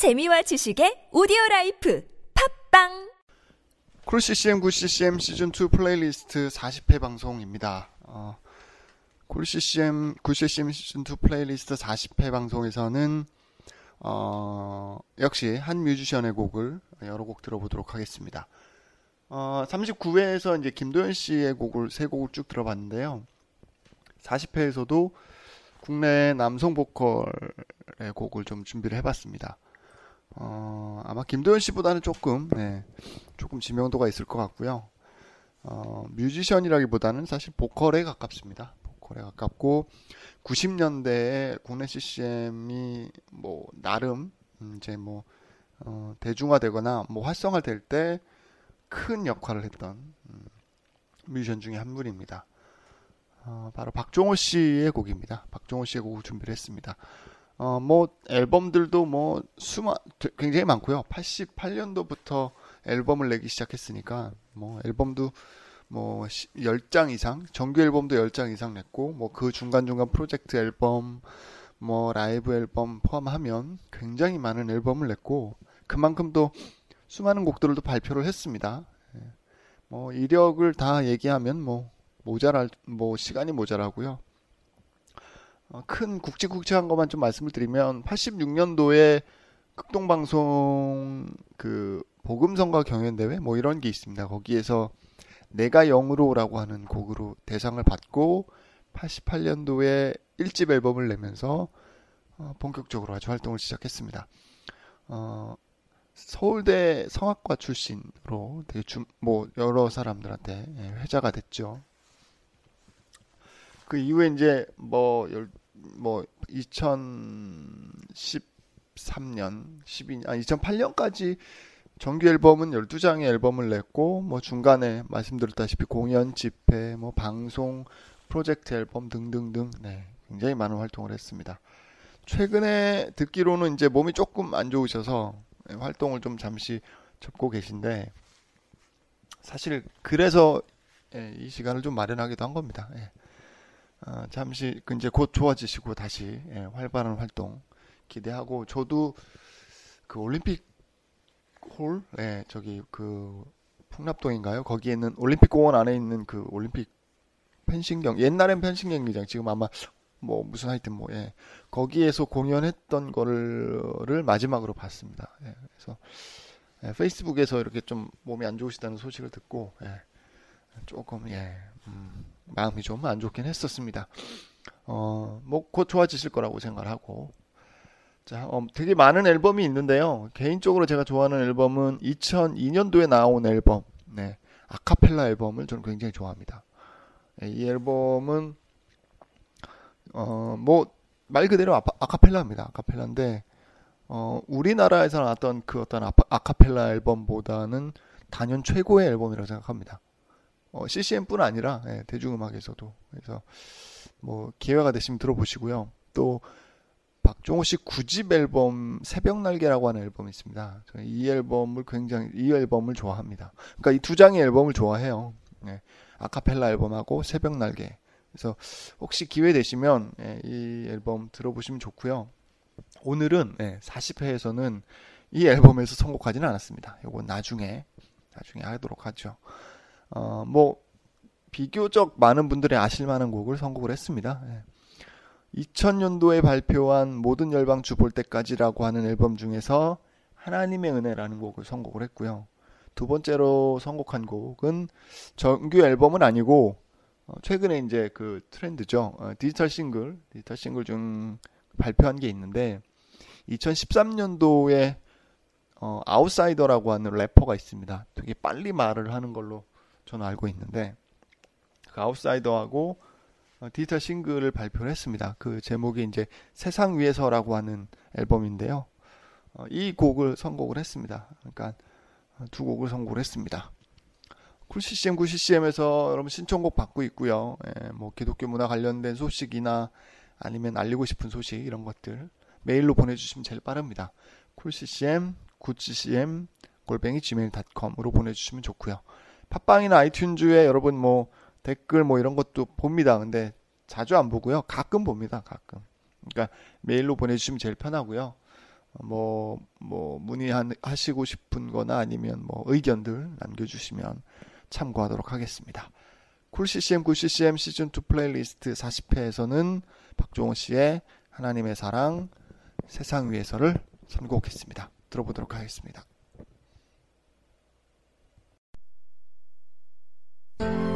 재미와 지식의 오디오 life 팟빵 쿨 CCM 굿 CCM 시즌 2 플레이리스트 40회 방송입니다. 어, 쿨 CCM 굿 CCM 시즌 2 플레이리스트 40회 방송에서는 어, 역시 한 뮤지션의 곡을 여러 곡 들어보도록 하겠습니다. 어, 39회에서 이제 김도현 씨의 곡을 세 곡을 쭉 들어봤는데요. 40회에서도 국내 남성 보컬의 곡을 좀 준비를 해봤습니다. 어, 아마 김도현 씨보다는 조금, 네, 조금 지명도가 있을 것 같고요. 어, 뮤지션이라기보다는 사실 보컬에 가깝습니다. 보컬에 가깝고, 90년대에 국내 CCM이 뭐, 나름, 음, 이제 뭐, 어, 대중화되거나 뭐 활성화될 때 큰 역할을 했던 음, 뮤지션 중에 한 분입니다. 어, 바로 박종호 씨의 곡입니다. 박종호 씨의 곡을 준비를 했습니다. 어, 뭐, 앨범들도 뭐, 수마, 굉장히 많고요. 88년도부터 앨범을 내기 시작했으니까, 뭐, 앨범도 뭐, 10장 이상, 정규 앨범도 10장 이상 냈고, 뭐, 그 중간중간 프로젝트 앨범, 뭐, 라이브 앨범 포함하면 굉장히 많은 앨범을 냈고, 그만큼 또 수많은 곡들을 또 발표를 했습니다. 예. 뭐, 이력을 다 얘기하면 뭐, 모자랄, 뭐, 시간이 모자라고요. 어, 큰 굵직굵직한 것만 좀 말씀을 드리면 86년도에 극동방송 그 복음성과 경연대회 뭐 이런 게 있습니다. 거기에서 내가 영으로라고 하는 곡으로 대상을 받고 88년도에 1집 앨범을 내면서 어, 본격적으로 아주 활동을 시작했습니다. 어, 서울대 성악과 출신으로 되게 주, 뭐 여러 사람들한테 예, 회자가 됐죠. 그 이후에 이제 뭐, 뭐 2013년, 12년, 아 2008년까지 정규 앨범은 12장의 앨범을 냈고 뭐 중간에 말씀드렸다시피 공연, 집회, 뭐 방송, 프로젝트 앨범 등등등 네, 굉장히 많은 활동을 했습니다. 최근에 듣기로는 이제 몸이 조금 안 좋으셔서 활동을 좀 잠시 접고 계신데 사실 그래서 예, 이 시간을 좀 마련하기도 한 겁니다. 예. 어, 잠시 그 이제 곧 좋아지시고 다시 예, 활발한 활동 기대하고 저도 그 올림픽 홀, 예, 저기 그 풍납동인가요? 거기에 있는 올림픽 공원 안에 있는 그 올림픽 펜싱 경 옛날엔 펜싱 경기장 지금 아마 뭐 무슨 하여튼 뭐 예. 거기에서 공연했던 거를 마지막으로 봤습니다. 예. 그래서 예, 페이스북에서 이렇게 좀 몸이 안 좋으시다는 소식을 듣고 예. 조금 예 음, 마음이 좀 안 좋긴 했었습니다. 어, 뭐 곧 좋아지실 거라고 생각하고 자, 어, 되게 많은 앨범이 있는데요. 개인적으로 제가 좋아하는 앨범은 2002년도에 나온 앨범, 네, 아카펠라 앨범을 저는 굉장히 좋아합니다. 네, 이 앨범은 어, 뭐 말 그대로 아파, 아카펠라입니다. 아카펠라인데 어, 우리나라에서 나왔던 그 어떤 아파, 아카펠라 앨범보다는 단연 최고의 앨범이라고 생각합니다. 어, CCM뿐 아니라 예, 대중음악에서도 그래서 뭐 기회가 되시면 들어보시고요. 또 박종호 씨 9집 앨범 새벽 날개라고 하는 앨범이 있습니다. 저는 이 앨범을 굉장히 이 앨범을 좋아합니다. 그러니까 이 두 장의 앨범을 좋아해요. 예, 아카펠라 앨범하고 새벽 날개. 그래서 혹시 기회 되시면 예, 이 앨범 들어보시면 좋고요. 오늘은 예, 40회에서는 이 앨범에서 선곡하지는 않았습니다. 이건 나중에 나중에 하도록 하죠. 어, 뭐 비교적 많은 분들이 아실 만한 곡을 선곡을 했습니다. 예. 2000년도에 발표한 모든 열방 주 볼 때까지라고 하는 앨범 중에서 하나님의 은혜라는 곡을 선곡을 했고요. 두 번째로 선곡한 곡은 정규 앨범은 아니고 어, 최근에 이제 그 트렌드죠. 어, 디지털 싱글, 디지털 싱글 중 발표한 게 있는데 2013년도에 어, 아웃사이더라고 하는 래퍼가 있습니다. 되게 빨리 말을 하는 걸로 저는 알고 있는데 그 아웃사이더하고 어, 디지털 싱글을 발표를 했습니다. 그 제목이 이제 세상 위에서라고 하는 앨범인데요. 어, 이 곡을 선곡을 했습니다. 그러니까 어, 두 곡을 선곡을 했습니다. 쿨CCM, 굿CCM에서 여러분 신청곡 받고 있고요. 예, 뭐 기독교 문화 관련된 소식이나 아니면 알리고 싶은 소식 이런 것들 메일로 보내주시면 제일 빠릅니다. 쿨CCM, 굿CCM 골뱅이 gmail.com으로 보내주시면 좋고요. 팟빵이나 아이튠즈에 여러분 뭐 댓글 뭐 이런 것도 봅니다. 근데 자주 안 보고요. 가끔 봅니다. 가끔. 그러니까 메일로 보내주시면 제일 편하고요. 뭐, 뭐, 문의하시고 싶은 거나 아니면 뭐 의견들 남겨주시면 참고하도록 하겠습니다. 쿨 CCM, 굿 CCM 시즌2 플레이리스트 40회에서는 박종호 씨의 하나님의 사랑, 세상 위에서를 선곡했습니다. 들어보도록 하겠습니다. 나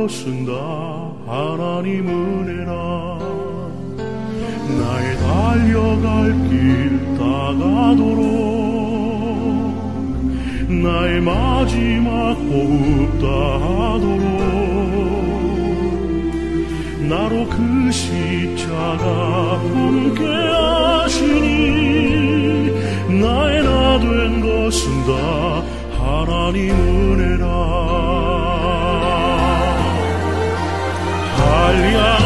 것은 다. 하나님 은혜라. 나의 달려갈 길 다가도록. 나의 마지막 호흡 다하도록. 나로 그 십자가 함께 하시니 나의 나 된 것은 다 하나님 은혜라 한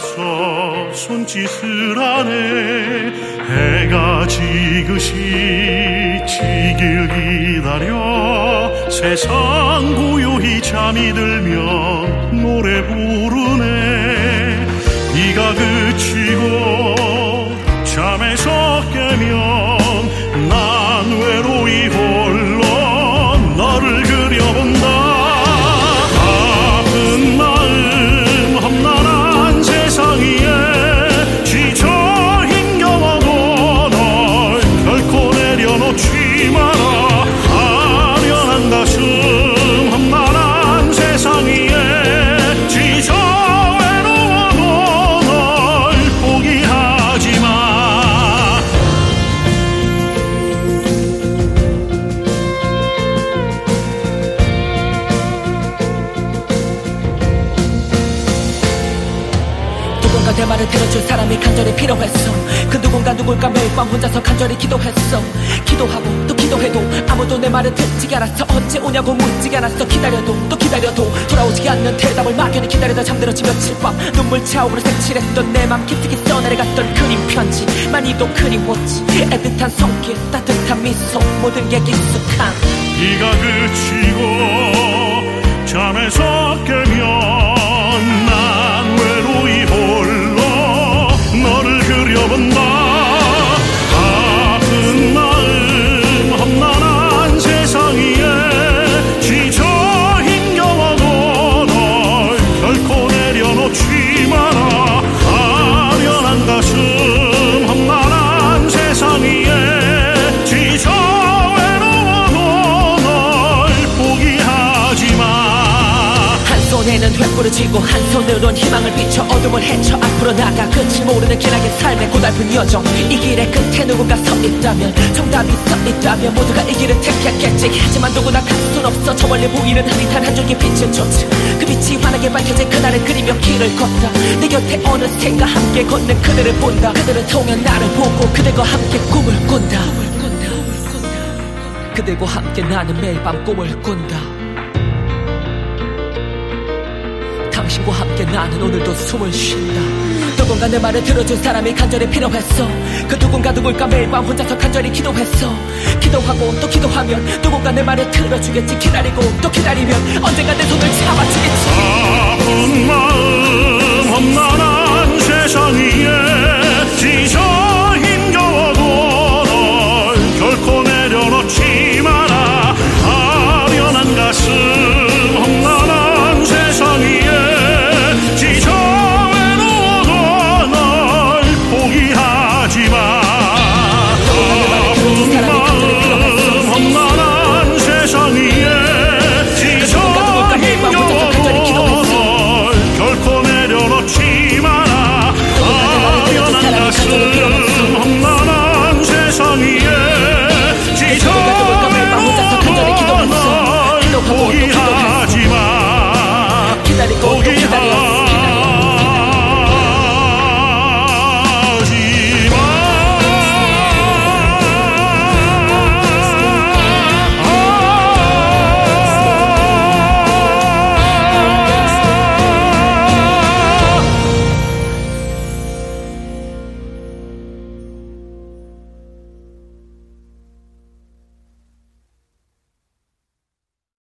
길 따라서 손짓을 하네. 해가 지그시 지길 기다려. 세상 고요히 잠이 들면 노래 부르네. 비가 그치고 필요했어. 그 누군가 누굴까 매일 밤 혼자서 간절히 기도했어. 기도하고 또 기도해도 아무도 내 말을 듣지 않았어. 언제 오냐고 묻지 않았어. 기다려도 또 기다려도 돌아오지 않는 대답을 막연히 기다리다 잠들었지 며칠 밤 눈물 차오르 색칠했던 내 맘 깊숙이 써내려갔던 그림 편지. 많이도 그리웠지. 애틋한 손길 따뜻한 미소. 모든 게 익숙한 비가 그치고 잠에서 깨면 쥐고 한 손으론 희망을 비춰 어둠을 헤쳐 앞으로 나가 끝이 모르는 기나긴 삶의 고달픈 여정. 이 길의 끝에 누군가 서 있다면 정답이 서 있다면 모두가 이 길을 택했겠지. 하지만 누구나 갈순 없어. 저 멀리 보이는 흐릿한 한 줄기 빛을 쫓아 그 빛이 환하게 밝혀진 그날을 그리며 길을 걷다. 내 곁에 어느샌가 함께 걷는 그들을 본다. 그들을 통해 나를 보고 그들과 함께 꿈을 꾼다. 그들과 함께 나는 매일 밤 꿈을 꾼다 당신과 함께 나는 오늘도 숨을 쉰다. 누군가 내 말을 들어준 사람이 간절히 필요했어. 그 누군가 누굴까 매일 밤 혼자서 간절히 기도했어. 기도하고 또 기도하면 누군가 내 말을 들어주겠지. 기다리고 또 기다리면 언젠가 내 손을 잡아주겠지. 아픈 마음 험난한 세상 위에 지쳐